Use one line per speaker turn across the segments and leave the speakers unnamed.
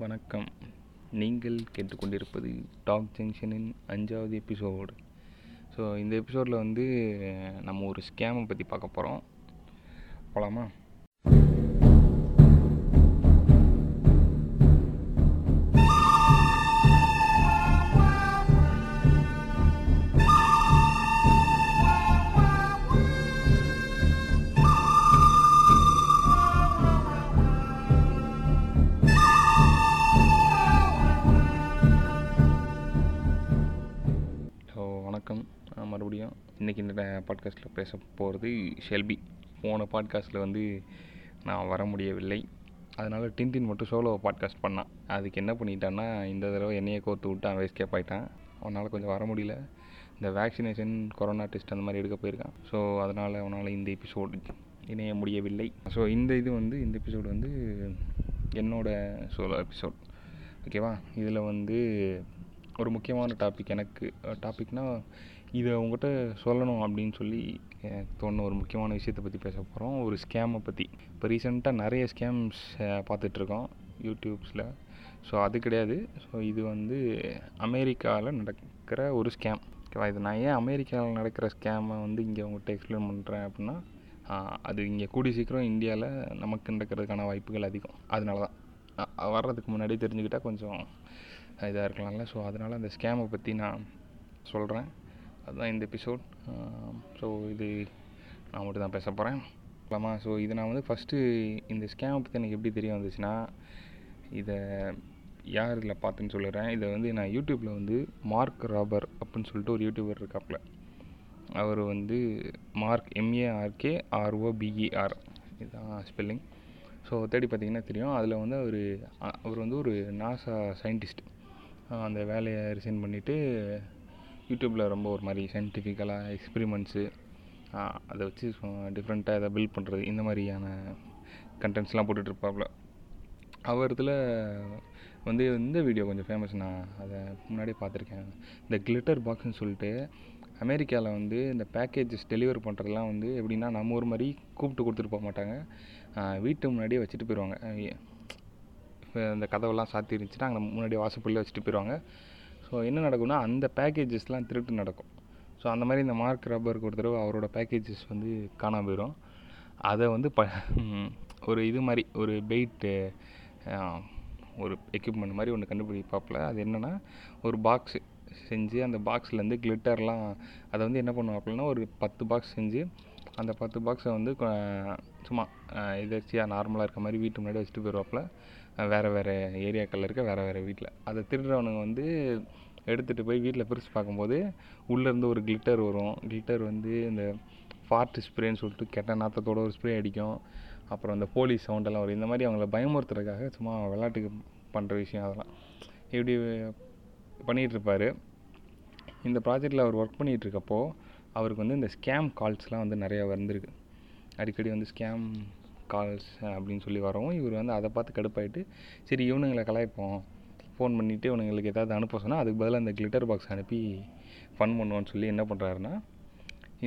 வணக்கம். நீங்கள் கேட்டுக்கொண்டிருப்பது டாக் ஜங்ஷனின் அஞ்சாவது எபிசோடு. ஸோ இந்த எபிசோடில் வந்து நம்ம ஒரு ஸ்கேமை பற்றி பார்க்க போகிறோம் போகலாமா பாட்காஸ்ட்டில் பேச போகிறது ஷெல்பி. போன பாட்காஸ்ட்டில் வந்து நான் வர முடியவில்லை. அதனால் டின்டின் மட்டும் சோலோ பாட்காஸ்ட் பண்ணான். அதுக்கு என்ன பண்ணிட்டான்னா இந்த தடவை என்னையே கோர்த்து விட்டு அவன் எஸ்கேப் ஆகிட்டான் அவனால் கொஞ்சம் வர முடியல. இந்த வேக்சினேஷன் கொரோனா டெஸ்ட் அந்த மாதிரி எடுக்க போயிருக்கான். ஸோ அதனால் அவனால் இந்த எபிசோடு இணைய முடியவில்லை. ஸோ இந்த இது வந்து இந்த எபிசோடு வந்து என்னோட சோலோ எபிசோட் ஓகேவா இதில் வந்து ஒரு முக்கியமான டாபிக் எனக்கு டாபிக்னால் இதை உங்கள்கிட்ட சொல்லணும் அப்படின்னு சொல்லி தோணுன ஒரு முக்கியமான விஷயத்தை பற்றி பேச போகிறோம் ஒரு ஸ்கேமை பற்றி இப்போ ரீசெண்டாக நிறைய ஸ்கேம்ஸ் பார்த்துட்ருக்கோம் யூடியூப்ஸில் ஸோ அது கிடையாது. ஸோ இது வந்து அமெரிக்காவில் நடக்கிற ஒரு ஸ்கேம் ஓகேவா இது நான் ஏன் அமெரிக்காவில் நடக்கிற ஸ்கேமை வந்து இங்கே உங்கள்கிட்ட எக்ஸ்பிளைன் பண்ணுறேன் அப்படின்னா அது இங்கே கூடி சீக்கிரம் இந்தியாவில் நமக்கு நடக்கிறதுக்கான வாய்ப்புகள் அதிகம். அதனால தான். வர்றதுக்கு முன்னாடி தெரிஞ்சுக்கிட்டால் கொஞ்சம் இதாக இருக்கலாம்ல. ஸோ அதனால் அந்த ஸ்கேமை பற்றி நான் சொல்கிறேன் அதுதான் இந்த எபிசோட் ஸோ இது நான் மட்டும் தான் பேச போகிறேன் ஆமாம் ஸோ இது நான் வந்து ஃபஸ்ட்டு இந்த ஸ்கேமை பற்றி எனக்கு எப்படி தெரிய வந்துச்சுன்னா இதை யார் இதில் பார்த்துன்னு சொல்லுறேன். இதை வந்து நான் யூடியூப்பில் வந்து மார்க் ராபர் அப்படின்னு சொல்லிட்டு ஒரு யூடியூபர் இருக்காப்புல. அவர் வந்து மார்க் எம்ஏஆர்கே ஆர்ஓபிஇஆர் இதுதான் ஸ்பெல்லிங் ஸோ தேடி பார்த்தீங்கன்னா தெரியும். அதில் வந்து அவர் அவர் வந்து ஒரு நாசா சயின்டிஸ்ட் அந்த வேலையை ரிசைன் பண்ணிவிட்டு யூடியூப்பில் ரொம்ப ஒரு மாதிரி சயின்டிஃபிக்கலாக எக்ஸ்பிரிமெண்ட்ஸு அதை வச்சு டிஃப்ரெண்ட்டாக எதாவது பில்ட் பண்ணுறது இந்த மாதிரியான கண்டென்ட்ஸ்லாம் போட்டுட்ருப்பாப்புல அவர் இதில் வந்து இந்த வீடியோ கொஞ்சம் ஃபேமஸ் நான் அதை முன்னாடியே பார்த்துருக்கேன். இந்த கிளிட்டர் பாக்ஸ்னு சொல்லிட்டு அமெரிக்காவில் வந்து இந்த பேக்கேஜஸ் டெலிவர் பண்ணுறதுலாம் வந்து எப்படின்னா நம்ம ஒரு மாதிரி கூப்பிட்டு கொடுத்துட்டு போக மாட்டாங்க. வீட்டு முன்னாடியே வச்சுட்டு போயிடுவாங்க இப்போ இந்த கதவெல்லாம் சாத்தி இருந்துச்சுன்னா அங்கே முன்னாடி வாசப்படியில் வச்சுட்டு போயிடுவாங்க ஸோ என்ன நடக்கும்னா அந்த பேக்கேஜஸ்லாம் திருட்டு நடக்கும். ஸோ அந்த மாதிரி இந்த மார்க் ரப்பருக்கு ஒரு தடவை அவரோட பேக்கேஜஸ் வந்து காணாம போயிடும் அதை வந்து ப ஒரு இது மாதிரி ஒரு பெயிட்டு ஒரு எக்யூப்மெண்ட் மாதிரி ஒன்று கண்டுபிடிப்பாப்புல. அது என்னென்னா ஒரு பாக்ஸு செஞ்சு அந்த பாக்ஸ்லேருந்து கிளிட்டர்லாம் அதை வந்து என்ன பண்ணுவாப்புலன்னா ஒரு பத்து பாக்ஸ் செஞ்சு அந்த பத்து பாக்ஸை வந்து கொ- சும்மா எதாச்சியாக நார்மலாக இருக்க மாதிரி வீட்டு முன்னாடி வச்சுட்டு போயிடுவாப்புல வேறு வேறு ஏரியாக்களில் இருக்க வேறு வேறு வீட்டில் அதை திருடுறவனுங்க வந்து எடுத்துகிட்டு போய் வீட்டில் பிரித்து பார்க்கும்போது உள்ளேருந்து ஒரு கிளிட்டர் வரும். கிளிட்டர் வந்து இந்த ஃபார்ட் ஸ்ப்ரேன்னு சொல்லிட்டு கெட்ட நாத்தத்தோட ஒரு ஸ்ப்ரே அடிக்கும். அப்புறம் அந்த போலீஸ் சவுண்டெல்லாம் வரும். இந்த மாதிரி அவங்கள பயமுறுத்துறதுக்காக சும்மா விளையாட்டுக்கு பண்ணுற விஷயம் அதெல்லாம். இப்படி பண்ணிகிட்ருப்பார் இந்த ப்ராஜெக்டில் அவர் ஒர்க் பண்ணிகிட்டு இருக்கப்போ அவருக்கு வந்து இந்த ஸ்கேம் கால்ஸ்லாம் வந்து நிறையா வந்திருக்கு. அடிக்கடி வந்து ஸ்கேம் கால்ஸ் அப்படின்னு சொல்லி வரவும் இவர் வந்து அதை பார்த்து கடுப்பாயிட்டு சரி இவனுங்களை கலாய்ப்போம். ஃபோன் பண்ணிவிட்டு இவனுங்களுக்கு ஏதாவது அனுப்ப சொன்னால் அதுக்கு பதிலாக இந்த கிளிட்டர் பாக்ஸ் அனுப்பி ஃபன் பண்ணுவோன்னு சொல்லி என்ன பண்ணுறாருன்னா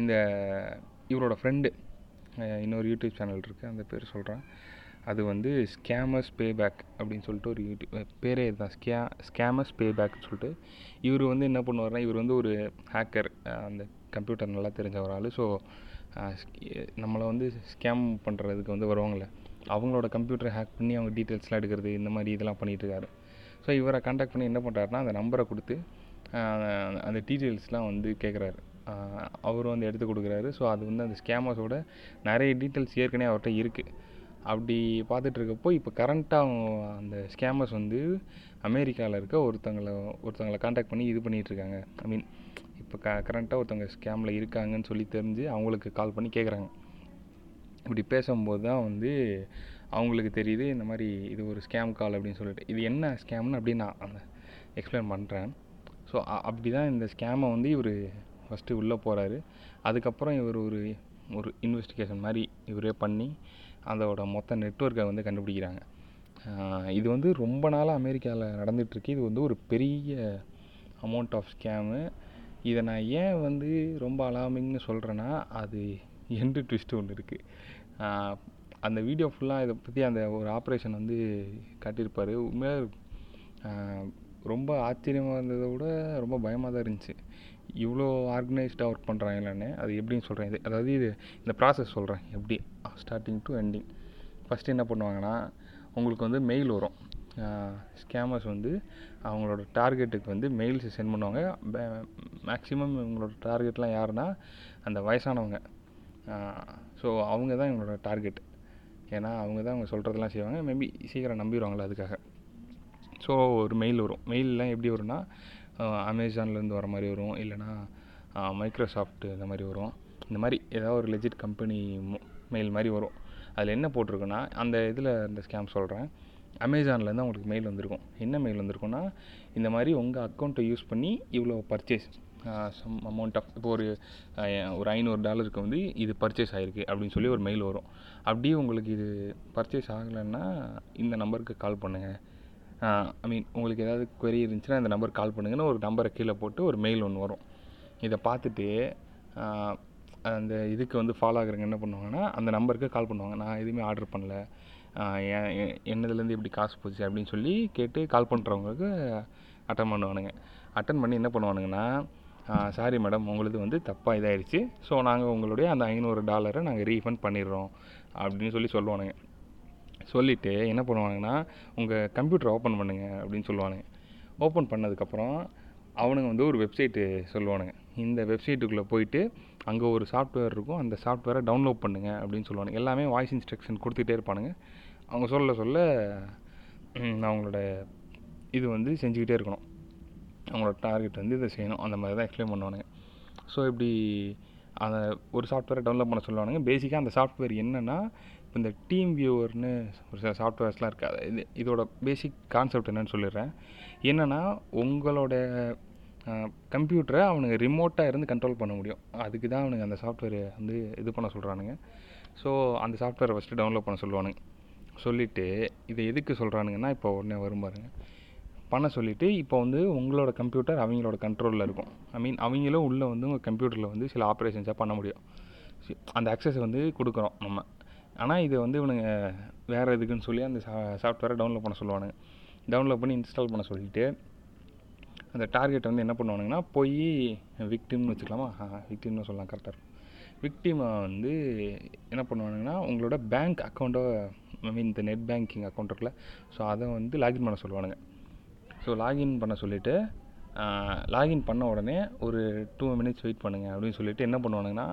இந்த இவரோட ஃப்ரெண்டு இன்னொரு யூடியூப் சேனல் இருக்குது அந்த பேர் சொல்கிறேன் அது வந்து ஸ்கேமர்ஸ் பேபேக் அப்படின்னு சொல்லிட்டு ஒரு யூடியூப் பேரே இதுதான். ஸ்கே ஸ்கேமர்ஸ் பேபேக்னு சொல்லிட்டு இவர் வந்து என்ன பண்ணுவார்னா இவர் வந்து ஒரு ஹேக்கர் அந்த கம்ப்யூட்டர் நல்லா தெரிஞ்ச ஒரு ஆள். ஸோ நம்மளை வந்து ஸ்கேம் பண்ணுறதுக்கு வந்து வருவாங்கள்ல அவங்களோட கம்ப்யூட்டரை ஹேக் பண்ணி அவங்க டீட்டெயில்ஸ்லாம் எடுக்கிறது இந்த மாதிரி இதெல்லாம் பண்ணிகிட்ருக்காரு ஸோ இவரை காண்டாக்ட் பண்ணி என்ன பண்ணுறாருனா அந்த நம்பரை கொடுத்து அந்த டீட்டெயில்ஸ்லாம் வந்து கேட்குறாரு அவர் வந்து எடுத்து கொடுக்குறாரு. ஸோ அது வந்து அந்த ஸ்கேமர்ஸோட நிறைய டீட்டெயில்ஸ் ஏற்கனவே அவர்கிட்ட இருக்குது அப்படி பார்த்துட்ருக்கப்போ இப்போ கரண்ட்டாக அந்த ஸ்கேமர்ஸ் வந்து அமெரிக்காவில் இருக்க ஒருத்தங்களை ஒருத்தங்களை காண்டாக்ட் பண்ணி இது பண்ணிகிட்ருக்காங்க ஐ மீன் இப்போ க கரண்ட்டாக ஒருத்தவங்க ஸ்கேமில் இருக்காங்கன்னு சொல்லி தெரிஞ்சு அவங்களுக்கு கால் பண்ணி கேட்குறாங்க இப்படி பேசும்போது தான் வந்து அவங்களுக்கு தெரியுது இந்த மாதிரி இது ஒரு ஸ்கேம் கால் அப்படின்னு சொல்லிட்டு. இது என்ன ஸ்கேம்னு அப்படி நான் அந்த எக்ஸ்பிளைன் பண்ணுறேன் ஸோ அப்படி தான் இந்த ஸ்கேமை வந்து இவர் ஃபஸ்ட்டு உள்ளே போகிறாரு அதுக்கப்புறம் இவர் ஒரு ஒரு இன்வெஸ்டிகேஷன் மாதிரி இவரே பண்ணி அதோட மொத்த நெட்வொர்க்கை வந்து கண்டுபிடிக்கிறாங்க. இது வந்து ரொம்ப நாளாக அமெரிக்காவில் நடந்துகிட்ருக்கு இது வந்து ஒரு பெரிய அமௌண்ட் ஆஃப் ஸ்கேமு இதை நான் ஏன் வந்து ரொம்ப அலாமிங்னு சொல்கிறேன்னா அது எண்டு ட்விஸ்ட்டு ஒன்று இருக்குது அந்த வீடியோ ஃபுல்லாக இதை பற்றி அந்த ஒரு ஆப்ரேஷன் வந்து காட்டியிருப்பார். உண்மையாக ரொம்ப ஆச்சரியமாக இருந்ததை விட ரொம்ப பயமாக தான் இருந்துச்சு. இவ்வளோ ஆர்கனைஸ்டாக ஒர்க் பண்ணுறாங்களான்னு அது எப்படின்னு சொல்கிறேன் இது அதாவது இது இந்த ப்ராசஸ் சொல்கிறேன் எப்படி? ஸ்டார்டிங் டு எண்டிங் ஃபஸ்ட்டு என்ன பண்ணுவாங்கன்னா உங்களுக்கு வந்து மெயில் வரும். ஸ்கேமர்ஸ் வந்து அவங்களோட டார்கெட்டுக்கு வந்து மெயில்ஸ் சென்ட் பண்ணுவாங்க. மேக்ஸிமம் இவங்களோட டார்கெட்லாம் யாருன்னா அந்த வயசானவங்க. ஸோ அவங்க தான் இவங்களோட டார்கெட் ஏன்னா அவங்க தான் அவங்க சொல்கிறதெல்லாம் செய்வாங்க. மேபி சீக்கிரம் நம்பிடுவாங்களே அதுக்காக. ஸோ ஒரு மெயில் வரும். மெயிலெலாம் எப்படி வரும்னா அமேசான்லேருந்து வர மாதிரி வரும். இல்லைனா மைக்ரோசாஃப்ட் இந்த மாதிரி வரும். இந்த மாதிரி ஏதாவது ஒரு லெஜிட் கம்பெனி மெயில் மாதிரி வரும். அதில் என்ன போட்டிருக்குன்னா அந்த இதில் இந்த ஸ்கேம் சொல்கிறேன் அமேசான்லேருந்து உங்களுக்கு மெயில் வந்திருக்கும். என்ன மெயில் வந்திருக்கும்னா இந்த மாதிரி உங்கள் அக்கௌண்ட்டை யூஸ் பண்ணி இவ்வளோ பர்ச்சேஸ் சம் அமௌண்ட் ஆஃப் இப்போ ஒரு ஒரு ஐநூறு டாலருக்கு வந்து இது பர்ச்சேஸ் ஆகிருக்கு அப்படின்னு சொல்லி ஒரு மெயில் வரும். அப்படியே உங்களுக்கு இது பர்ச்சேஸ் ஆகலைன்னா இந்த நம்பருக்கு கால் பண்ணுங்கள் ஐ மீன் உங்களுக்கு ஏதாவது கொரி இருந்துச்சுன்னா இந்த நம்பருக்கு கால் பண்ணுங்கன்னு ஒரு நம்பரை கீழே போட்டு ஒரு மெயில் ஒன்று வரும். இதை பார்த்துட்டு அந்த இதுக்கு வந்து ஃபாலோ ஆகுறவங்க என்ன பண்ணுவாங்கன்னா அந்த நம்பருக்கு கால் பண்ணுவாங்க. நான் எதுவுமே ஆர்டர் பண்ணல. என்னதுலேருந்து எப்படி காசு போச்சு அப்படின்னு சொல்லி கேட்டு கால் பண்ணுறவங்களுக்கு அட்டன் பண்ணுவானுங்க. அட்டன் பண்ணி என்ன பண்ணுவானுங்கன்னா சாரி மேடம் உங்களுது வந்து தப்பாக இதாகிடுச்சு ஸோ நாங்கள் உங்களுடைய அந்த ஐநூறு டாலரை நாங்கள் ரீஃபண்ட் பண்ணிடுறோம் அப்படின்னு சொல்லி சொல்லுவானுங்க. சொல்லிவிட்டு என்ன பண்ணுவானுங்கன்னா உங்கள் கம்ப்யூட்டரை ஓப்பன் பண்ணுங்கள் அப்படின்னு சொல்லுவானுங்க. ஓப்பன் பண்ணதுக்கப்புறம் அவனுங்க வந்து ஒரு வெப்சைட்டு சொல்லுவானுங்க. இந்த வெப்சைட்டுக்குள்ளே போயிட்டு அங்கே ஒரு சாஃப்ட்வேர் இருக்கும். அந்த சாஃப்ட்வேரை டவுன்லோட் பண்ணுங்க அப்படின்னு சொல்லுவானுங்க. எல்லாமே வாய்ஸ் இன்ஸ்ட்ரக்ஷன் கொடுத்துட்டே இருப்பானுங்க. அவங்க சொல்ல சொல்ல அவங்களோட இது வந்து செஞ்சுக்கிட்டே இருக்கணும். அவங்களோட டார்கெட் வந்து இதை செய்யணும். அந்த மாதிரி தான் எக்ஸ்பிளைன் பண்ணுவானுங்க. ஸோ இப்படி அந்த ஒரு சாஃப்ட்வேரை டவுன்லோட் பண்ண சொல்லுவானுங்க. பேசிக்காக அந்த சாஃப்ட்வேர் என்னென்னா இப்போ இந்த டீம் வியூவர்னு ஒரு சில சாஃப்ட்வேர்ஸ்லாம் இருக்குது இது இதோட பேசிக் கான்செப்ட் என்னன்னு சொல்லிடுறேன். என்னென்னா உங்களோட கம்ப்யூட்டரை அவனுங்க ரிமோட்டாக இருந்து கண்ட்ரோல் பண்ண முடியும். அதுக்கு தான் அவனுங்க அந்த சாஃப்ட்வேரை வந்து இது பண்ண சொல்கிறானுங்க ஸோ அந்த சாஃப்ட்வேரை ஃபஸ்ட்டு டவுன்லோட் பண்ண சொல்லுவானுங்க. சொல்லிவிட்டு இதை எதுக்கு சொல்கிறானுங்கன்னா இப்போ உடனே வரும் பாருங்க. பண்ண சொல்லிவிட்டு இப்போ வந்து உங்களோட கம்ப்யூட்டர் அவங்களோட கண்ட்ரோலில் இருக்கும். ஐ மீன் அவங்களும் உள்ளே வந்து உங்கள் கம்ப்யூட்டரில் வந்து சில ஆப்ரேஷன்ஸாக பண்ண முடியும். அந்த அக்சஸ் வந்து கொடுக்குறோம் நம்ம. ஆனால் இதை வந்து இவனுங்க வேறு எதுக்குன்னு சொல்லி அந்த சா சாஃப்ட்வேரை டவுன்லோட் பண்ண சொல்லுவானுங்க. டவுன்லோட் பண்ணி இன்ஸ்டால் பண்ண சொல்லிவிட்டு அந்த டார்கெட் வந்து என்ன பண்ணுவானுங்கன்னா போய் விக்டிம்னு வச்சுக்கலாமா? விக்டிம்னு சொல்லலாம் கரெக்டாக இருக்கும். விக்டிமை வந்து என்ன பண்ணுவானுங்கன்னா உங்களோட பேங்க் அக்கௌண்ட்டோ ஐ மீன் இந்த நெட் பேங்கிங் அக்கௌண்ட் இருக்குல்ல ஸோ அதை வந்து லாகின் பண்ண சொல்லுவானுங்க. ஸோ லாகின் பண்ண சொல்லிவிட்டு லாகின் பண்ண உடனே ஒரு டூ மினிட்ஸ் வெயிட் பண்ணுங்கள் அப்படின்னு சொல்லிவிட்டு என்ன பண்ணுவானுங்கன்னா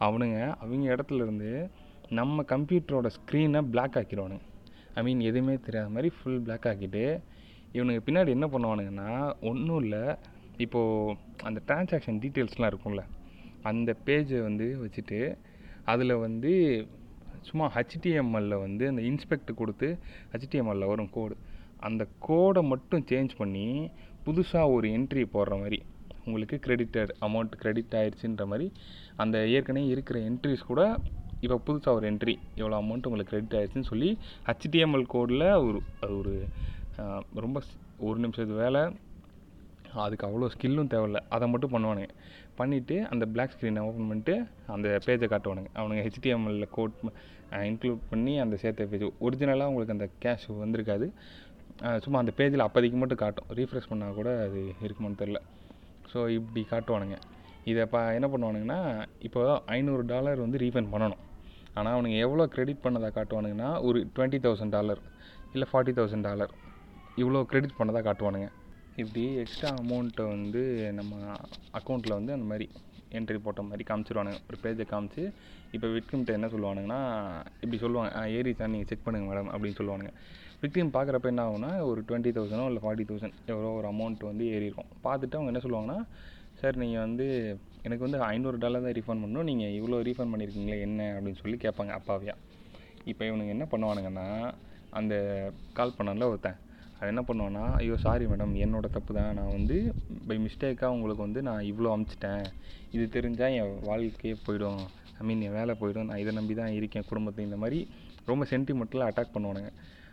அவனுங்க அவங்க இடத்துல இருந்து நம்ம கம்ப்யூட்டரோட ஸ்க்ரீனை பிளாக் ஆக்கிடுவானுங்க ஐ மீன் எதுவுமே தெரியாத மாதிரி ஃபுல் பிளாக் ஆக்கிட்டு இவனுங்க பின்னாடி என்ன பண்ணுவானுங்கன்னா ஒன்றும் இல்லை இப்போது அந்த டிரான்சாக்ஷன் டீட்டெயில்ஸ்லாம் இருக்கும்ல அந்த பேஜை வந்து வச்சுட்டு அதில் வந்து சும்மா ஹச்டிஎம்எல்ல வந்து அந்த இன்ஸ்பெக்ட் கொடுத்து ஹச்டிஎம்எல்ல வரும் கோடு அந்த கோடை மட்டும் சேஞ்ச் பண்ணி புதுசாக ஒரு என்ட்ரி போடுற மாதிரி உங்களுக்கு கிரெடிட்டட் அமௌண்ட் கிரெடிட் ஆயிடுச்சுன்ற மாதிரி அந்த ஏற்கனவே இருக்கிற என்ட்ரிஸ் கூட இப்போ புதுசாக ஒரு என்ட்ரி எவ்வளோ அமௌண்ட் உங்களுக்கு கிரெடிட் ஆயிடுச்சுன்னு சொல்லி ஹச்டிஎம்எல் கோடில் ஒரு அது ஒரு ரொம்ப ஒரு நிமிஷத்து வேலை அதுக்கு அவ்வளோ ஸ்கில்லும் தேவையில்ல. அதை மட்டும் பண்ணுவானுங்க. பண்ணிவிட்டு அந்த பிளாக் ஸ்க்ரீனை ஓப்பன் பண்ணிட்டு அந்த பேஜை காட்டுவானுங்க. அவனுங்க ஹெச்டிஎம்எல்ல கோட் இன்க்ளூட் பண்ணி அந்த சேர்த்த பேஜ் ஒரிஜினலாக உங்களுக்கு அந்த கேஷ் வந்திருக்காது. சும்மா அந்த பேஜில் அப்போதைக்கு மட்டும் காட்டும். ரீஃப்ரெஷ் பண்ணால் கூட அது இருக்குமான்னு தெரில ஸோ இப்படி காட்டுவானுங்க. இதை இப்போ என்ன பண்ணுவானுங்கன்னா இப்போ ஐநூறு டாலர் வந்து ரீஃபண்ட் பண்ணணும். ஆனால் அவனுங்க எவ்வளோ க்ரெடிட் பண்ணதாக காட்டுவானுங்கன்னா ஒரு டுவெண்ட்டி தௌசண்ட் டாலர் இல்லை ஃபார்ட்டி தௌசண்ட் டாலர் இவ்வளோ க்ரெடிட் பண்ணதாக காட்டுவானுங்க. இப்படி எக்ஸ்ட்ரா அமௌண்ட்டை வந்து நம்ம அக்கௌண்ட்டில் வந்து அந்த மாதிரி என்ட்ரி போட்ட மாதிரி காமிச்சிருவானுங்க. ஒரு பேஜை காமிச்சு இப்போ விக்டிம்கிட்ட என்ன சொல்லுவானுங்கன்னா இப்படி சொல்லுவாங்க ஏறிச்சான் நீங்கள் செக் பண்ணுங்கள் மேடம் அப்படின்னு சொல்லுவானுங்க. விக்டிம் பார்க்குறப்ப என்ன ஆகும்னா ஒரு டுவெண்ட்டி தௌசண்டோ இல்லை ஃபார்ட்டி தௌசண்ட் எவ்வளோ ஒரு அமௌண்ட் வந்து ஏறி இருக்கும் பார்த்துட்டு அவங்க என்ன சொல்லுவாங்கன்னா சார் நீங்கள் வந்து எனக்கு வந்து ஐநூறு டாலர் தான் ரீஃபண்ட் பண்ணணும். நீங்கள் இவ்வளோ ரீஃபண்ட் பண்ணியிருக்கீங்களே என்ன? அப்படின்னு சொல்லி கேட்பாங்க அப்பாவியா. இப்போ இவனுங்க என்ன பண்ணுவானுங்கன்னா அந்த கால் பண்ணல ஒருத்தன் அது என்ன பண்ணுவேன்னா ஐயோ சாரி மேடம் என்னோட தப்பு தான். நான் வந்து பை மிஸ்டேக்காக உங்களுக்கு வந்து நான் இவ்வளோ அமுச்சிட்டேன். இது தெரிஞ்சால் என் வாழ்க்கையே போயிடும். ஐ மீன் என் வேலை போயிடும். நான் இதை நம்பி தான் இருக்கேன் குடும்பத்தை இந்த மாதிரி ரொம்ப சென்டிமெண்டலாக அட்டாக் பண்ணுவானுங்க.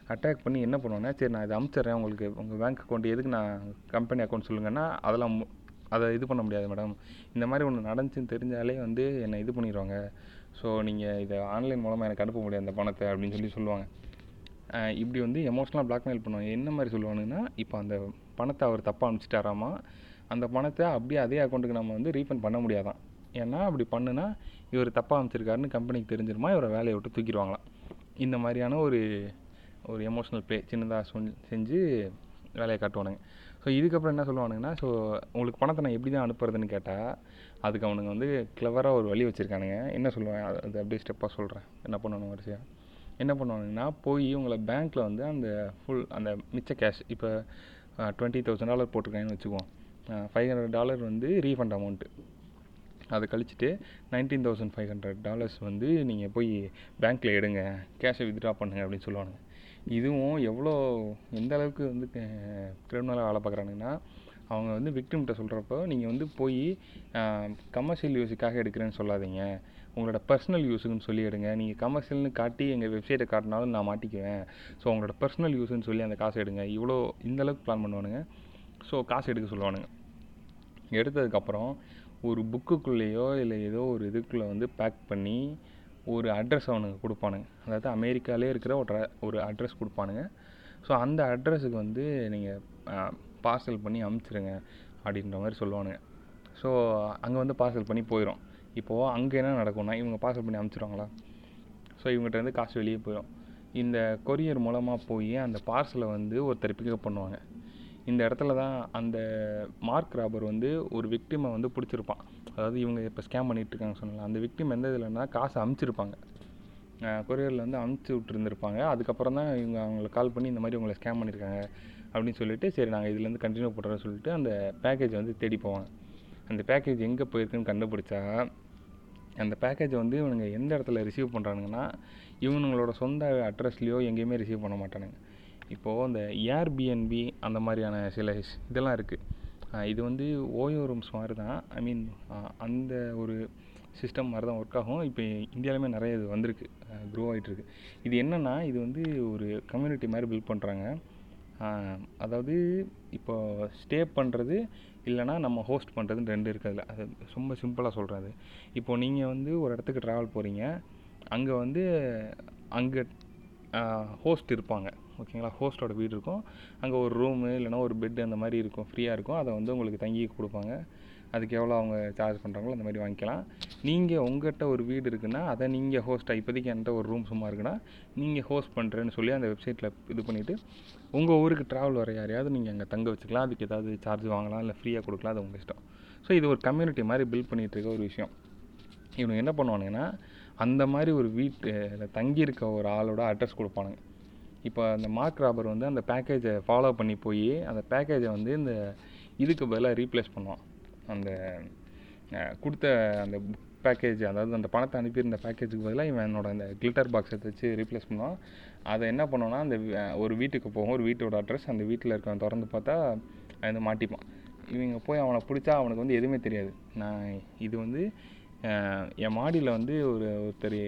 அட்டாக் பண்ணி என்ன பண்ணுவேன்னா சரி நான் இதை அமுச்சிட்றேன். உங்களுக்கு உங்கள் பேங்க் அக்கௌண்ட் எதுக்கு நான் கம்பெனி அக்கௌண்ட் சொல்லுங்கன்னா அதெல்லாம் மு- அதை இது பண்ண முடியாது மேடம் இந்த மாதிரி ஒன்று நடந்துச்சுன்னு தெரிஞ்சாலே வந்து என்னை இது பண்ணிடுவாங்க ஸோ நீங்கள் இதை ஆன்லைன் மூலமாக எனக்கு அனுப்ப முடியாது அந்த பணத்தை அப்படின்னு சொல்லி சொல்லுவாங்க. இப்படி வந்து எமோஷ்னலாக பிளாக்மெயில் பண்ணுவாங்க. என்ன மாதிரி சொல்லுவானுங்கன்னா இப்போ அந்த பணத்தை அவர் தப்பாக அனுப்பிச்சிட்டாராமா அந்த பணத்தை அப்படியே அதே அக்கௌண்ட்டுக்கு நம்ம வந்து ரீஃபண்ட் பண்ண முடியாதான். ஏன்னா அப்படி பண்ணுனா இவர் தப்பாக அனுப்பிச்சிருக்காருன்னு கம்பெனிக்கு தெரிஞ்சிருமா இவரை வேலையை விட்டு தூக்கிடுவாங்களாம். இந்த மாதிரியான ஒரு ஒரு எமோஷ்னல் ப்ளே சின்னதாக சொல் செஞ்சு வேலையை காட்டுவானுங்க. ஸோ இதுக்கப்புறம் என்ன சொல்லுவானுங்கன்னா ஸோ உங்களுக்கு பணத்தை நான் எப்படி தான் அனுப்புறதுன்னு கேட்டால் அதுக்கு அவனுங்க வந்து கிளவராக ஒரு வழி வச்சுருக்கானுங்க. என்ன சொல்லுவேன் அது அது அப்படியே ஸ்டெப்பாக சொல்கிறேன் என்ன பண்ணணும் வரிசையாக என்ன பண்ணுவானுங்கன்னா போய் உங்களை பேங்க்கில் வந்து அந்த ஃபுல் அந்த மிச்ச கேஷ் இப்போ டுவெண்ட்டி தௌசண்ட் டாலர் போட்டிருக்காங்கன்னு வச்சுக்குவோம் ஃபைவ் ஹண்ட்ரட் டாலர் வந்து ரீஃபண்ட் அமௌண்ட்டு அதை கழிச்சிட்டு nineteen thousand five hundred dollars வந்து நீங்கள் போய் பேங்க்கில் எடுங்க கேஷை வித்ட்ரா பண்ணுங்க அப்படின்னு சொல்லுவானுங்க. இதுவும் எவ்வளோ எந்த அளவுக்கு வந்து கிரிமினலாக வேலை பார்க்குறானுங்கன்னா அவங்க வந்து விக்டிம்கிட்ட சொல்கிறப்போ நீங்கள் வந்து போய் கமர்ஷியல் யூஸுக்காக எடுக்கிறேன்னு சொல்லாதீங்க. உங்களோட பர்சனல் யூஸுக்குன்னு சொல்லி எடுங்க. நீங்கள் கமர்ஷியல்னு காட்டி எங்கள் வெப்சைட்டை காட்டினாலும் நான் மாட்டிக்குவேன். ஸோ உங்களோட பர்சனல் யூஸுன்னு சொல்லி அந்த காசு எடுங்க. இவ்வளோ இந்தளவுக்கு பிளான் பண்ணுவானுங்க. ஸோ காசு எடுக்க சொல்லுவானுங்க. எடுத்ததுக்கப்புறம் ஒரு புக்குக்குள்ளேயோ இல்லை ஏதோ ஒரு இதுக்குள்ளே வந்து பேக் பண்ணி ஒரு அட்ரஸ் அவனுங்க கொடுப்பானுங்க. அதாவது அமெரிக்காலே இருக்கிற ஒரு ஒரு அட்ரஸ் கொடுப்பானுங்க. ஸோ அந்த அட்ரஸுக்கு வந்து நீங்கள் பார்சல் பண்ணி அமுச்சிருங்க அப்படின்ற மாதிரி சொல்லுவானுங்க. ஸோ அங்கே வந்து பார்சல் பண்ணி போயிடும் இப்போது அங்கே என்ன நடக்கும்னா இவங்க பார்சல் பண்ணி அனுப்பிச்சிருவாங்களா? ஸோ இவங்ககிட்ட காசு வெளியே போயிடும். இந்த கொரியர் மூலமாக போய் அந்த பார்சலை வந்து ஒருத்தர் பிக்கப் பண்ணுவாங்க. இந்த இடத்துல தான் அந்த மார்க் ராபர் வந்து ஒரு விக்டிமை வந்து பிடிச்சிருப்பான். அதாவது இவங்க இப்போ ஸ்கேம் பண்ணிகிட்ருக்காங்க சொன்னால அந்த விக்டிம் எந்த இதுலன்னா காசு அமுச்சிருப்பாங்க கொரியரில் வந்து அமுச்சு விட்டுருந்துருப்பாங்க. அதுக்கப்புறம் தான் இவங்க அவங்கள கால் பண்ணி இந்த மாதிரி உங்களை ஸ்கேம் பண்ணியிருக்காங்க அப்படின்னு சொல்லிட்டு சரி நாங்கள் இதுலேருந்து கண்டினியூ பண்ணுறோம்னு சொல்லிட்டு அந்த பேக்கேஜ் வந்து தேடி போவாங்க. அந்த பேக்கேஜ் எங்கே போயிருக்குன்னு கண்டுபிடிச்சா அந்த பேக்கேஜை வந்து இவனுங்க எந்த இடத்துல ரிசீவ் பண்ணுறானுங்கன்னா இவனுங்களோட சொந்த அட்ரஸ்லேயோ எங்கேயுமே ரிசீவ் பண்ண மாட்டானுங்க. இப்போது அந்த ஏர்பிஎன்பி அந்த மாதிரியான சில இதெல்லாம் இருக்குது இது வந்து ஓயோ ரூம்ஸ் மாதிரி தான் ஐ மீன் அந்த ஒரு சிஸ்டம் மாதிரி தான் ஒர்க் ஆகும். இப்போ இந்தியாவிலுமே நிறைய இது வந்திருக்கு. க்ரோ ஆகிட்டுருக்கு இது என்னென்னா இது வந்து ஒரு கம்யூனிட்டி மாதிரி பில்ட் பண்ணுறாங்க அதாவது இப்போ ஸ்டே பண்ணுறது இல்லைனா நம்ம ஹோஸ்ட் பண்ணுறதுன்னு ரெண்டு இருக்குது அதில் அது ரொம்ப சிம்பிளாக சொல்கிறது இப்போது நீங்கள் வந்து ஒரு இடத்துக்கு ட்ராவல் போகிறீங்க அங்கே வந்து அங்கே ஹோஸ்ட் இருப்பாங்க. ஓகேங்களா ஹோஸ்ட்டோட வீடு இருக்கும். அங்கே ஒரு ரூமு இல்லைனா ஒரு பெட்டு அந்த மாதிரி இருக்கும். ஃப்ரீயாக இருக்கும். அதை வந்து உங்களுக்கு தங்கி கொடுப்பாங்க. அதுக்கு எவ்வளோ அவங்க சார்ஜ் பண்ணுறாங்களோ அந்த மாதிரி வாங்கிக்கலாம். நீங்கள் உங்கள்கிட்ட ஒரு வீடு இருக்குன்னா அதை நீங்கள் ஹோஸ்ட்டாக இப்போதைக்கு என்கிட்ட ஒரு ரூம் சும்மா இருக்குன்னா நீங்கள் ஹோஸ்ட் பண்ணுறேன்னு சொல்லி அந்த வெப்சைட்டில் இது பண்ணிவிட்டு உங்கள் ஊருக்கு ட்ராவல் வர யாரையாவது நீங்கள் அங்கே தங்க வச்சுக்கலாம். அதுக்கு ஏதாவது சார்ஜ் வாங்கலாம் இல்லை ஃப்ரீயாக கொடுக்கலாம். அது உங்கள் இஷ்டம். ஸோ இது ஒரு கம்யூனிட்டி மாதிரி பில்ட் பண்ணிகிட்டு இருக்க ஒரு விஷயம். இவனுங்க என்ன பண்ணுவானுங்கன்னா அந்த மாதிரி ஒரு வீட்டில் தங்கியிருக்க ஒரு ஆளோட அட்ரஸ் கொடுப்பானுங்க. இப்போ அந்த மார்க் ராபர் வந்து அந்த பேக்கேஜை ஃபாலோ பண்ணி போய் அந்த பேக்கேஜை வந்து இந்த இதுக்கு பதிலாக ரீப்ளேஸ் பண்ணுவான். அந்த கொடுத்த அந்த பேக்கேஜ் அதாவது அந்த பணத்தை அனுப்பியிருந்த பேக்கேஜுக்கு பதிலாக இவன் என்னோட அந்த கிளிட்டர் பாக்ஸை வச்சு ரீப்ளேஸ் பண்ணுவான். அதை என்ன பண்ணோன்னா அந்த ஒரு வீட்டுக்கு போகும் ஒரு வீட்டோட அட்ரஸ் அந்த வீட்டில் இருக்கவன் திறந்து பார்த்தா வந்து மாட்டிப்பான். இவங்க போய் அவனை பிடிச்சா அவனுக்கு வந்து எதுவுமே தெரியாது. நான் இது வந்து என் மாடியில் வந்து ஒரு ஒருத்தர்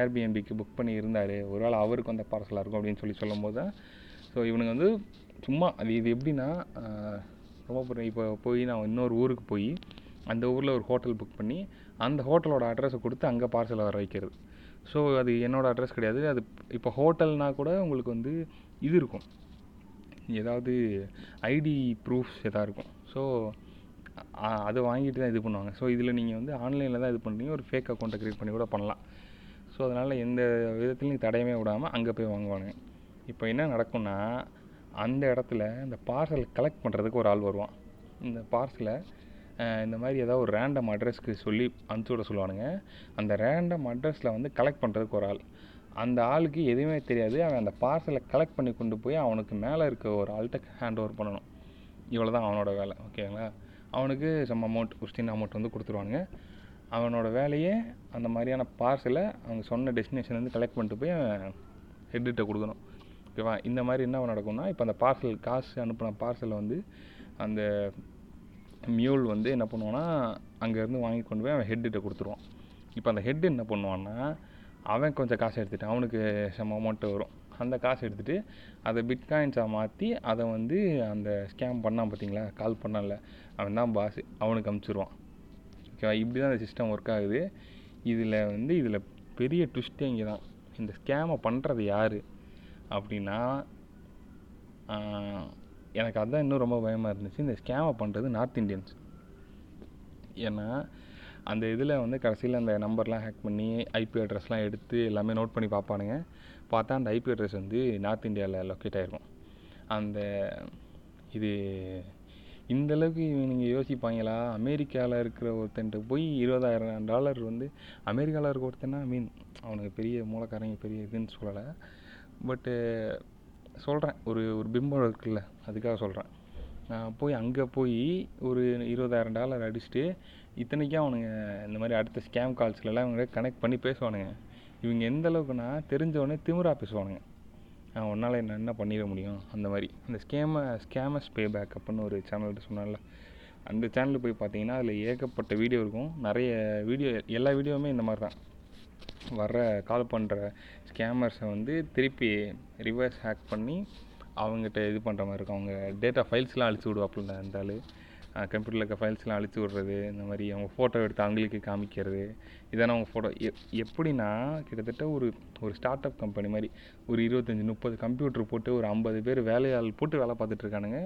ஏர்பிஎன்பிக்கு புக் பண்ணி இருந்தார். ஒரு வேளை அவருக்கு வந்த பார்சலாக இருக்கும் அப்படின்னு சொல்லி சொல்லும் போது தான் ஸோ இவனுங்க வந்து சும்மா அது இது எப்படின்னா ரொம்ப புரியும் இப்போ போய் நான் இன்னொரு ஊருக்கு போய் அந்த ஊரில் ஒரு ஹோட்டல் புக் பண்ணி அந்த ஹோட்டலோட அட்ரஸை கொடுத்து அங்கே பார்சலை வர வைக்கிறது. ஸோ அது என்னோடய அட்ரஸ் கிடையாது. அது இப்போ ஹோட்டல்னால் கூட உங்களுக்கு வந்து இது இருக்கும். ஏதாவது ஐடி ப்ரூஃப்ஸ் எதாவது இருக்கும். ஸோ அதை வாங்கிட்டு தான் இது பண்ணுவாங்க. ஸோ இதில் நீங்கள் வந்து ஆன்லைனில் தான் இது பண்ணுறீங்க ஒரு ஃபேக் அக்கௌண்ட்டை க்ரியேட் பண்ணி கூட பண்ணலாம். ஸோ அதனால் எந்த விதத்துலையும் தடையமே விடாமல் அங்கே போய் வாங்குவாங்க. இப்போ என்ன நடக்கும்னா அந்த இடத்துல இந்த பார்சல் கலெக்ட் பண்ணுறதுக்கு ஒரு ஆள் வருவான். இந்த பார்சலை இந்த மாதிரி ஏதாவது ஒரு ரேண்டம் அட்ரஸ்க்கு சொல்லி அனுப்பிச்சி விட சொல்லுவானுங்க. அந்த ரேண்டம் அட்ரஸில் வந்து கலெக்ட் பண்ணுறதுக்கு ஒரு ஆள். அந்த ஆளுக்கு எதுவுமே தெரியாது. அவன் அந்த பார்சலை கலெக்ட் பண்ணி கொண்டு போய் அவனுக்கு மேலே இருக்க ஒரு ஆள்கிட்ட ஹேண்ட் ஓவர் பண்ணணும். இவ்வளோ தான் அவனோட வேலை ஓகேங்களா அவனுக்கு சம் அமௌண்ட் ஒரு சின்ன அமௌண்ட் வந்து கொடுத்துருவானுங்க. அவனோட வேலையே அந்த மாதிரியான பார்சலை அவங்க சொன்ன டெஸ்டினேஷன்லேருந்து கலெக்ட் பண்ணிட்டு போய் ஹெட்டுகிட்ட கொடுக்கணும். ஓகேவா? இந்த மாதிரி என்ன நடக்கும்னா இப்போ அந்த பார்சல் காசு அனுப்பின பார்சலை வந்து அந்த மியூல் வந்து என்ன பண்ணுவான்னா அங்கேருந்து வாங்கி கொண்டு போய் அவன் ஹெட்டுகிட்ட கொடுத்துருவான். இப்போ அந்த ஹெட் என்ன பண்ணுவான்னா அவன் கொஞ்சம் காசு எடுத்துகிட்டு அவனுக்கு சம் அமௌண்ட்டு வரும். அந்த காசு எடுத்துகிட்டு அதை பிட்காயின்ஸாக மாற்றி அதை வந்து அந்த ஸ்கேம் பண்ணான் பார்த்தீங்களா கால் பண்ணல அவன் தான் பாஸ் அவனுக்கு அமுச்சிடுவான் ஓகேவா? இப்படி தான் அந்த சிஸ்டம் ஒர்க் ஆகுது. இதில் வந்து இதில் பெரிய ட்விஸ்ட்டே இங்கே தான் இந்த ஸ்கேமை பண்ணுறது யார்? அப்படின்னா எனக்கு அதுதான் இன்னும் ரொம்ப பயமாக இருந்துச்சு. இந்த ஸ்கேமை பண்ணுறது நார்த் இந்தியன்ஸ் ஏன்னா அந்த இதில் வந்து கடைசியில் அந்த நம்பர்லாம் ஹேக் பண்ணி ஐபி அட்ரஸ்லாம் எடுத்து எல்லாமே நோட் பண்ணி பார்ப்பானுங்க. பார்த்தா அந்த ஐபி அட்ரஸ் வந்து நார்த் இந்தியாவில் லொக்கேட் ஆகிருக்கும் அந்த இது இந்தளவுக்கு நீங்கள் யோசிப்பாங்களா? அமெரிக்காவில் இருக்கிற ஒருத்தன்ட்டு போய் இருபதாயிரம் டாலர் வந்து அமெரிக்காவில் இருக்க ஒருத்தன்னா மீன் அவனுக்கு பெரிய மூலக்காரங்க பெரிய இதுன்னு சொல்லலை. பட்டு சொல்கிறேன் ஒரு ஒரு பிம்பம் இருக்குல்ல அதுக்காக சொல்கிறேன் நான் போய் அங்கே போய் ஒரு இருபதாயிரம் டாலர் அடிச்சுட்டு இத்தனைக்கும் அவனுங்க இந்த மாதிரி அடுத்த ஸ்கேம் கால்ஸ்லலாம் இவங்க கனெக்ட் பண்ணி பேசுவானுங்க. இவங்க எந்த அளவுக்குன்னா தெரிஞ்சவொடனே திமிரா பேசுவானுங்க. உன்னால் என்ன என்ன பண்ணிட முடியும்? அந்த மாதிரி. அந்த ஸ்கேம ஸ்கேமஸ் பே பேக் அப்புடின்னு ஒரு சேனல்கிட்ட சொன்னால அந்த சேனலில் போய் பார்த்தீங்கன்னா அதில் ஏகப்பட்ட வீடியோ இருக்கும். நிறைய வீடியோ எல்லா வீடியோவுமே இந்த மாதிரி தான். வர்ற கால் பண்ணுற ஸ்கேமர்ஸை வந்து திருப்பி ரிவர்ஸ் ஹேக் பண்ணி அவங்ககிட்ட இது பண்ணுற மாதிரி இருக்கும். அவங்க டேட்டா ஃபைல்ஸ்லாம் அழிச்சு விடுவாப்புல இருந்தாலும் கம்ப்யூட்டரில் இருக்க ஃபைல்ஸ்லாம் அழிச்சு விட்றது இந்த மாதிரி அவங்க ஃபோட்டோ எடுத்து அவங்களுக்கு காமிக்கிறது. இதான அவங்க ஃபோட்டோ எப் எப்படின்னா கிட்டத்தட்ட ஒரு ஒரு ஸ்டார்ட் அப் கம்பெனி மாதிரி ஒரு இருபத்தஞ்சி முப்பது கம்ப்யூட்டர் போட்டு ஒரு ஐம்பது பேர் வேலையாள் போட்டு வேலை பார்த்துட்ருக்கானுங்க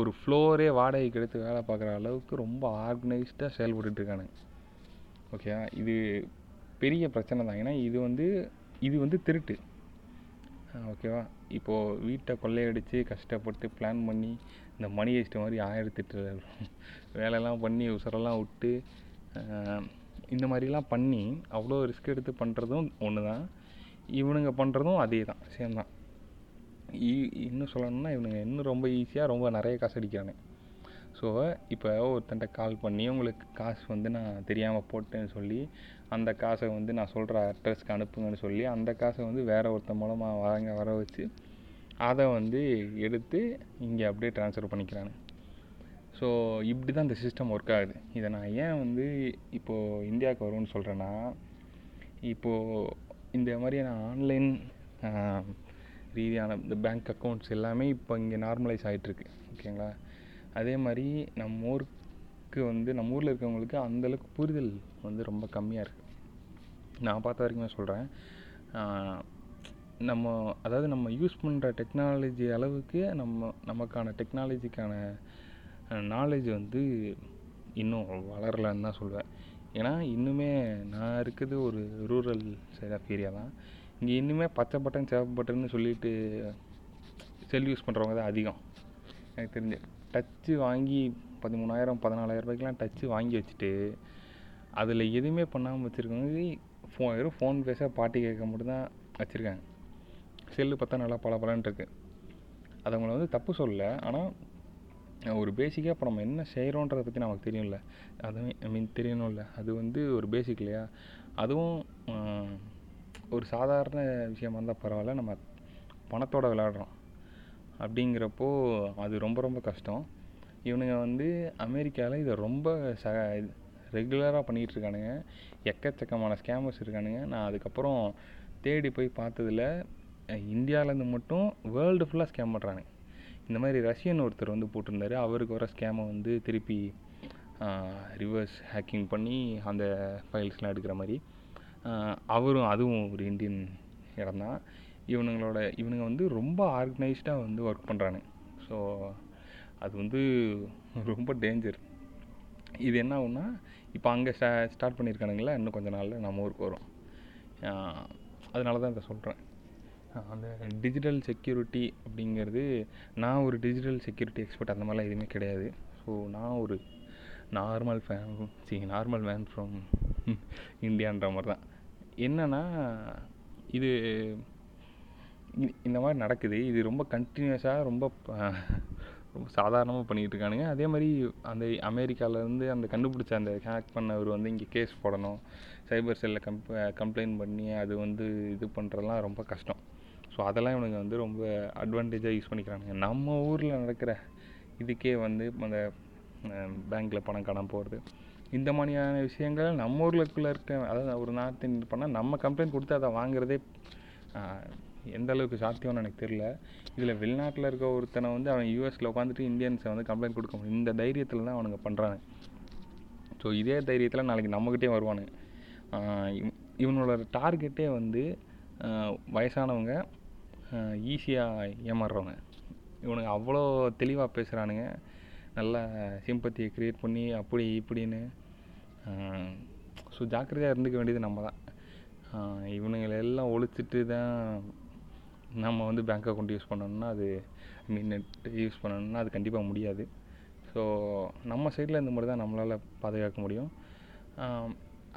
ஒரு ஃப்ளோரே வாடகைக்கு எடுத்து வேலை பார்க்குற அளவுக்கு ரொம்ப ஆர்கனைஸ்டாக செயல்பட்டுருக்கானுங்க ஓகே இது பெரிய பிரச்சனை தான். ஏன்னா இது வந்து இது வந்து திருட்டு. ஓகேவா இப்போது வீட்டை கொள்ளையடித்து கஷ்டப்பட்டு பிளான் பண்ணி இந்த மணி ஹெஸ்ட் மாதிரி ஆயிரத்தெட்டு வேலைலாம் பண்ணி உசரெல்லாம் விட்டு இந்த மாதிரிலாம் பண்ணி அவ்வளோ ரிஸ்க் எடுத்து பண்ணுறதும் ஒன்று தான். இவனுங்க பண்ணுறதும் அதே தான் சேம் தான். இன்னும் சொல்லணும்னா இவனுங்க இன்னும் ரொம்ப ஈஸியாக ரொம்ப நிறைய காசு அடிக்கிறானு ஸோ இப்போ ஒருத்தன்ட்ட கால் பண்ணி உங்களுக்கு காசு வந்து நான் தெரியாமல் போட்டேன்னு சொல்லி அந்த காசை வந்து நான் சொல்கிற அட்ரஸ்க்கு அனுப்புங்கன்னு சொல்லி அந்த காசை வந்து வேறு ஒருத்தன் மூலமாக வாங்க வர வச்சு அதை வந்து எடுத்து இங்கே அப்படியே ட்ரான்ஸ்ஃபர் பண்ணிக்கிறாங்க. ஸோ இப்படி தான் இந்த சிஸ்டம் ஒர்க் ஆகுது. இதை நான் ஏன் வந்து இப்போது இந்தியாவுக்கு வரும்னு சொல்கிறேன்னா இப்போது இந்த மாதிரியான ஆன்லைன் ரீதியான இந்த பேங்க் அக்கௌண்ட்ஸ் எல்லாமே இப்போ இங்கே நார்மலைஸ் ஆகிட்டுருக்கு ஓகேங்களா அதே மாதிரி நம்ம ஊருக்கு வந்து நம்ம ஊரில் இருக்கவங்களுக்கு அந்தளவுக்கு புரிதல் வந்து ரொம்ப கம்மியாக இருக்குது நான் பார்த்த வரைக்குமே சொல்கிறேன் நம்ம அதாவது நம்ம யூஸ் பண்ணுற டெக்னாலஜி அளவுக்கு நம்ம நமக்கான டெக்னாலஜிக்கான நாலேஜ் வந்து இன்னும் வளரலன்னு தான் சொல்லுவேன் ஏன்னா இன்னுமே நான் இருக்கிறது ஒரு ரூரல் சைட் ஆஃப் ஏரியா தான். இங்கே இன்னுமே பச்சை பட்டன் சிவப்பு பட்டன்னு சொல்லிட்டு செல் யூஸ் பண்ணுறவங்க தான் அதிகம். எனக்கு தெரிஞ்சு. டச்சு வாங்கி பதிமூணாயிரம் பதினாலாயிரம் ரூபாய்க்குலாம் டச்சு வாங்கி வச்சுட்டு அதில் எதுவுமே பண்ணாமல் வச்சுருக்கவங்க ஃபோ வெறும் ஃபோன் பேச பாட்டு கேட்க மட்டும்தான் வச்சுருக்காங்க. செல்லு பார்த்தா நல்லா பல பலன் அது அவங்கள வந்து தப்பு சொல்லலை. ஆனால் ஒரு பேசிக்காக இப்போ நம்ம என்ன செய்கிறோன்றதை பற்றி நமக்கு தெரியும்ல. அதுவும் ஐ மீன் தெரியணும்ல. அது வந்து ஒரு பேசிக் இல்லையா? அதுவும் ஒரு சாதாரண விஷயமா இருந்தால் பரவாயில்ல. நம்ம பணத்தோட விளையாடுறோம். அப்படிங்கிறப்போ அது ரொம்ப ரொம்ப கஷ்டம். இவனுங்க வந்து அமெரிக்காவில் இதை ரொம்ப ச ரெகுலராக பண்ணிகிட்டு இருக்கானுங்க எக்கச்சக்கமான ஸ்கேமர்ஸ் இருக்கானுங்க. நான் அதுக்கப்புறம் தேடி போய் பார்த்ததுல இந்தியாவிலேருந்து மட்டும் வேர்ல்டு ஃபுல்லாக ஸ்கேம் பண்ணுறானுங்க இந்த மாதிரி ரஷ்யன் ஒருத்தர் வந்து போட்டிருந்தாரு. அவருக்கு வர ஸ்கேமை வந்து திருப்பி ரிவர்ஸ் ஹேக்கிங் பண்ணி அந்த ஃபைல்ஸ்லாம் எடுக்கிற மாதிரி. அவரும் அதுவும் ஒரு இந்தியன் இடம்தான் இவனுங்களோட இவனுங்க வந்து ரொம்ப ஆர்கனைஸ்டாக வந்து ஒர்க் பண்ணுறானுங்க ஸோ அது வந்து ரொம்ப டேஞ்சர் இது என்ன ஆகுன்னா இப்போ அங்கே ஸ்டா ஸ்டார்ட் பண்ணியிருக்கானுங்களா இன்னும் கொஞ்ச நாளில் நம்ம ஊருக்கு வரும். அதனால தான் இதை சொல்கிறேன் அந்த டிஜிட்டல் செக்யூரிட்டி அப்படிங்கிறது நான் ஒரு டிஜிட்டல் செக்யூரிட்டி எக்ஸ்பர்ட் அந்த மாதிரிலாம் எதுவுமே கிடையாது. ஸோ நான் ஒரு நார்மல் ஃபேன் சி நார்மல் மேன் ஃப்ரம் இந்தியான்ற மாதிரி தான். என்னென்னா இது இந்த மாதிரி நடக்குது. இது ரொம்ப கண்டினியூஸாக ரொம்ப ரொம்ப சாதாரணமாக பண்ணிகிட்டு இருக்கானுங்க. அதே மாதிரி அந்த அமெரிக்காவிலேருந்து அந்த கண்டுபிடிச்ச அந்த ஹேக் பண்ணவர் வந்து இங்கே கேஸ் போடணும். சைபர் செல்லில் கம்ப் கம்ப்ளைண்ட் பண்ணி அது வந்து இது பண்ணுறதுலாம் ரொம்ப கஷ்டம். ஸோ அதெல்லாம் இவனுங்க வந்து ரொம்ப அட்வான்டேஜாக யூஸ் பண்ணிக்கிறானுங்க. நம்ம ஊரில் நடக்கிற இதுக்கே வந்து அந்த பேங்க்கில் பணம் காணாமல் போகிறது இந்த மாதிரியான விஷயங்கள் நம்ம ஊருக்குள்ளே இருக்க அதாவது ஒரு நாட்டின் பண்ணால் நம்ம கம்ப்ளைண்ட் கொடுத்து அதை வாங்குறதே எந்த அளவுக்கு சாத்தியம்னு எனக்கு தெரில இதில் வெளிநாட்டில் இருக்க ஒருத்தனை வந்து அவன் யூஎஸில் உட்காந்துட்டு இந்தியன்ஸை வந்து கம்ப்ளைண்ட் கொடுக்க முடியும் இந்த தைரியத்தில் தான் அவனுங்க பண்ணுறாங்க ஸோ இதே தைரியத்தில் நாளைக்கு நம்மக்கிட்டே வருவானுங்க. இவனோட டார்கெட்டே வந்து வயசானவங்க ஈஸியாக ஏமாறுறவங்க. இவனுங்க அவ்வளோ தெளிவாக பேசுகிறானுங்க நல்ல சிம்பத்தியை க்ரியேட் பண்ணி அப்படி இப்படின்னு. ஸோ ஜாக்கிரதையாக இருந்துக்க வேண்டியது நம்ம தான். இவனுங்களை எல்லாம் ஒழிச்சிட்டு தான் நம்ம வந்து பேங்க் அக்கௌண்ட் யூஸ் பண்ணணும்னா அது ஐ மீன் நெட் யூஸ் பண்ணணும்னா அது கண்டிப்பாக முடியாது. ஸோ நம்ம சைடில் இந்த மாதிரி தான் நம்மளால் பாதுகாக்க முடியும்.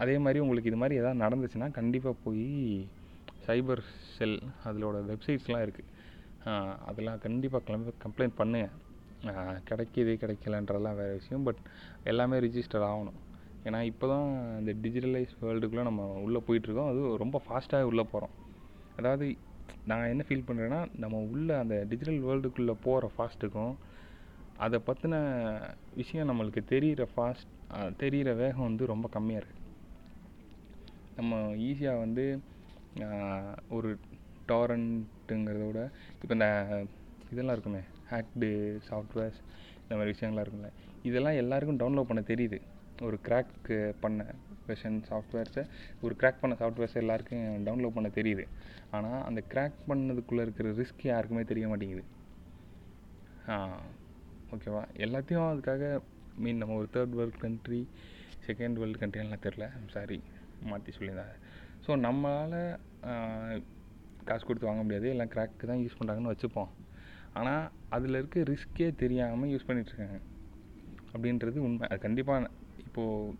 அதே மாதிரி உங்களுக்கு இது மாதிரி எதாவது நடந்துச்சுன்னா கண்டிப்பாக போய் சைபர் செல் அதிலோட வெப்சைட்ஸ்லாம் இருக்குது அதெல்லாம் கண்டிப்பாக கிளம்ப கம்ப்ளைண்ட் பண்ணுங்கள் கிடைக்கிது கிடைக்கலன்றதெல்லாம் வேறு விஷயம். பட் எல்லாமே ரிஜிஸ்டர் ஆகணும். ஏன்னா இப்போ தான் இந்த டிஜிட்டலைஸ் வேர்ல்டுக்குள்ளே நம்ம உள்ளே போயிட்டுருக்கோம் அது ரொம்ப ஃபாஸ்ட்டாக உள்ளே போகிறோம் அதாவது நான் என்ன ஃபீல் பண்ணுறேன்னா நம்ம உள்ளே அந்த டிஜிட்டல் வேர்ல்டுக்குள்ளே போகிற ஃபாஸ்ட்டுக்கும் அதை பற்றின விஷயம் நம்மளுக்கு தெரிகிற ஃபாஸ்ட் தெரிகிற வேகம் வந்து ரொம்ப கம்மியாக இருக்குது நம்ம ஈஸியாக வந்து ஒரு டாரண்ட்டுங்கிறத விட இப்போ இந்த இதெல்லாம் இருக்குமே ஹேக்டு சாஃப்ட்வேர்ஸ் இந்த மாதிரி விஷயங்கள்லாம் இருக்குல்ல இதெல்லாம் எல்லாருக்கும் டவுன்லோட் பண்ண தெரியுது. ஒரு கிராக் பண்ண வெர்ஷன் சாஃப்ட்வேர்ஸை ஒரு கிராக் பண்ண சாஃப்ட்வேர்ஸை எல்லாருக்கும் டவுன்லோட் பண்ண தெரியுது. ஆனால் அந்த கிராக் பண்ணதுக்குள்ளே இருக்கிற ரிஸ்க் யாருக்குமே தெரிய மாட்டேங்குது. ஓகேவா எல்லாத்தையும் அதுக்காக மீன் நம்ம ஒரு third world country second world கண்ட்ரிலாம் தெரில சாரி மாற்றி சொல்லியிருந்தாங்க ஸோ நம்மளால் காசு கொடுத்து வாங்க முடியாது. எல்லாம் கிராக்கு தான் யூஸ் பண்ணுறாங்கன்னு வச்சுப்போம். ஆனால் அதில் இருக்க ரிஸ்க்கே தெரியாமல் யூஸ் பண்ணிகிட்ருக்காங்க அப்படின்றது உண்மை. அது கண்டிப்பாக இப்போது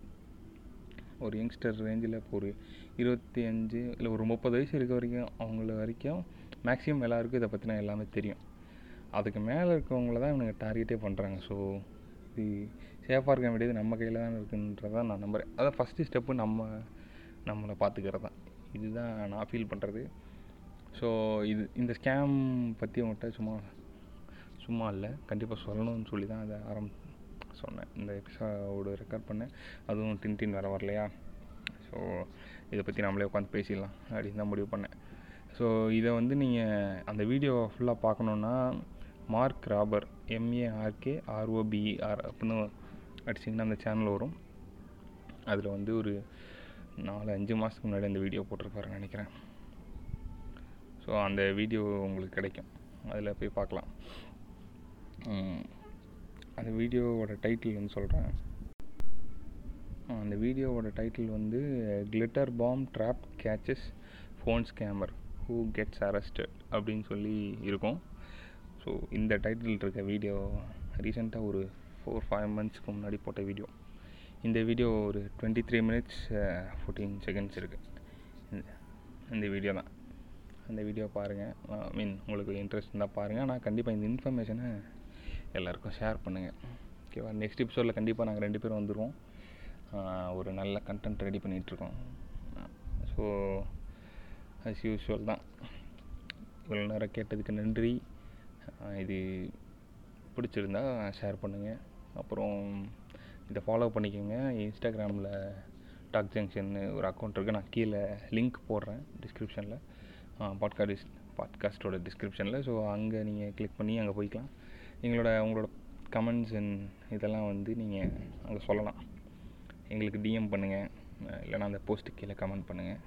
ஒரு யங்ஸ்டர் ரேஞ்சில் இப்போ ஒரு இருபத்தி அஞ்சு இல்லை ஒரு முப்பது வயசு இருக்க வரைக்கும் அவங்கள வரைக்கும் மேக்ஸிமம் எல்லாருக்கும் இதை பற்றின எல்லாமே தெரியும். அதுக்கு மேலே இருக்கவங்கள தான் இவனுங்க டார்கெட்டே பண்ணுறாங்க ஸோ இது சேஃபாக இருக்க வேண்டியது நம்ம கையில் தான் இருக்குன்றதான் நான் நம்புகிறேன் அதான் ஃபஸ்ட்டு ஸ்டெப்பு நம்ம நம்மளை பார்த்துக்கிறது தான் இதுதான் நான் ஃபீல் பண்ணுறது ஸோ இது இந்த ஸ்கேம் பற்றி உங்கள்கிட்ட சும்மா சும்மா இல்லை. கண்டிப்பாக சொல்லணும்னு சொல்லி தான் அதை ஆரம்பி சொன்னேன். இந்த எபிசோடு ரெக்கார்ட் பண்ணேன். அதுவும் டின் டின் வேறு வரலையா? ஸோ இதை பற்றி நம்மளே உட்காந்து பேசிடலாம் அப்படின்னு தான் முடிவு பண்ணேன். ஸோ இதை வந்து நீங்கள் அந்த வீடியோ ஃபுல்லாக பார்க்கணுன்னா மார்க் ராபர் எம்ஏஆர்கே ஆர்ஓபிஇஆர் அப்படின்னு அடிச்சிங்கன்னா அந்த சேனல் வரும். அதில் வந்து ஒரு நாலு அஞ்சு மாதத்துக்கு முன்னாடி அந்த வீடியோ போட்டிருப்பாருன்னு நினைக்கிறேன். ஸோ அந்த வீடியோ உங்களுக்கு கிடைக்கும். அதில் போய் பார்க்கலாம். அந்த வீடியோவோட டைட்டில் வந்து சொல்கிறேன் அந்த வீடியோவோட டைட்டில் வந்து glitter bomb trap catches phone scammer who gets arrested அப்படின்னு சொல்லி இருக்கும். ஸோ இந்த டைட்டில் இருக்க வீடியோ ரீசெண்டாக ஒரு ஃபோர் ஃபைவ் மந்த்ஸ்க்கு முன்னாடி போட்ட வீடியோ இந்த வீடியோ ஒரு twenty three minutes fourteen seconds இருக்குது இந்த வீடியோ தான். அந்த வீடியோ பாருங்கள் ஐ மீன் உங்களுக்கு இன்ட்ரெஸ்ட் இருந்தால் பாருங்கள் ஆனால் கண்டிப்பாக இந்த இன்ஃபர்மேஷனை எல்லாருக்கும் ஷேர் பண்ணுங்கள் ஓகேவா நெக்ஸ்ட் எபிசோடில் கண்டிப்பாக நாங்கள் ரெண்டு பேரும் வந்துடுவோம் ஒரு நல்ல கண்டென்ட் ரெடி பண்ணிகிட்ருக்கோம் ஸோ அஸ் யூஸ்வல் தான். இவ்வளோ நேரம் கேட்டதுக்கு நன்றி. இது பிடிச்சிருந்தா ஷேர் பண்ணுங்கள் அப்புறம் இதை ஃபாலோ பண்ணிக்கோங்க. இன்ஸ்டாகிராமில் டாக் ஜங்ஷன்னு ஒரு அக்கௌண்ட் இருக்குது நான் கீழே லிங்க் போடுறேன் டிஸ்கிரிப்ஷனில் பாட்காஸ்ட் பாட்காஸ்ட்டோட டிஸ்கிரிப்ஷனில் ஸோ அங்கே நீங்கள் கிளிக் பண்ணி அங்கே போய்க்கலாம். எங்களோட உங்களோட கமெண்ட்ஸ் அண்ட் இதெல்லாம் வந்து நீங்கள் அங்கே சொல்லலாம். எங்களுக்கு டிஎம் பண்ணுங்கள் இல்லைனா அந்த போஸ்ட்டு கீழே கமெண்ட் பண்ணுங்கள்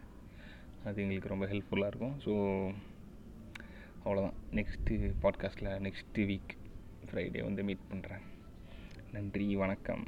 அது எங்களுக்கு ரொம்ப ஹெல்ப்ஃபுல்லாக இருக்கும். ஸோ அவ்வளோதான் நெக்ஸ்ட்டு பாட்காஸ்ட்டில் நெக்ஸ்ட்டு வீக் ஃப்ரைடே வந்து மீட் பண்ணுறேன் நன்றி வணக்கம்.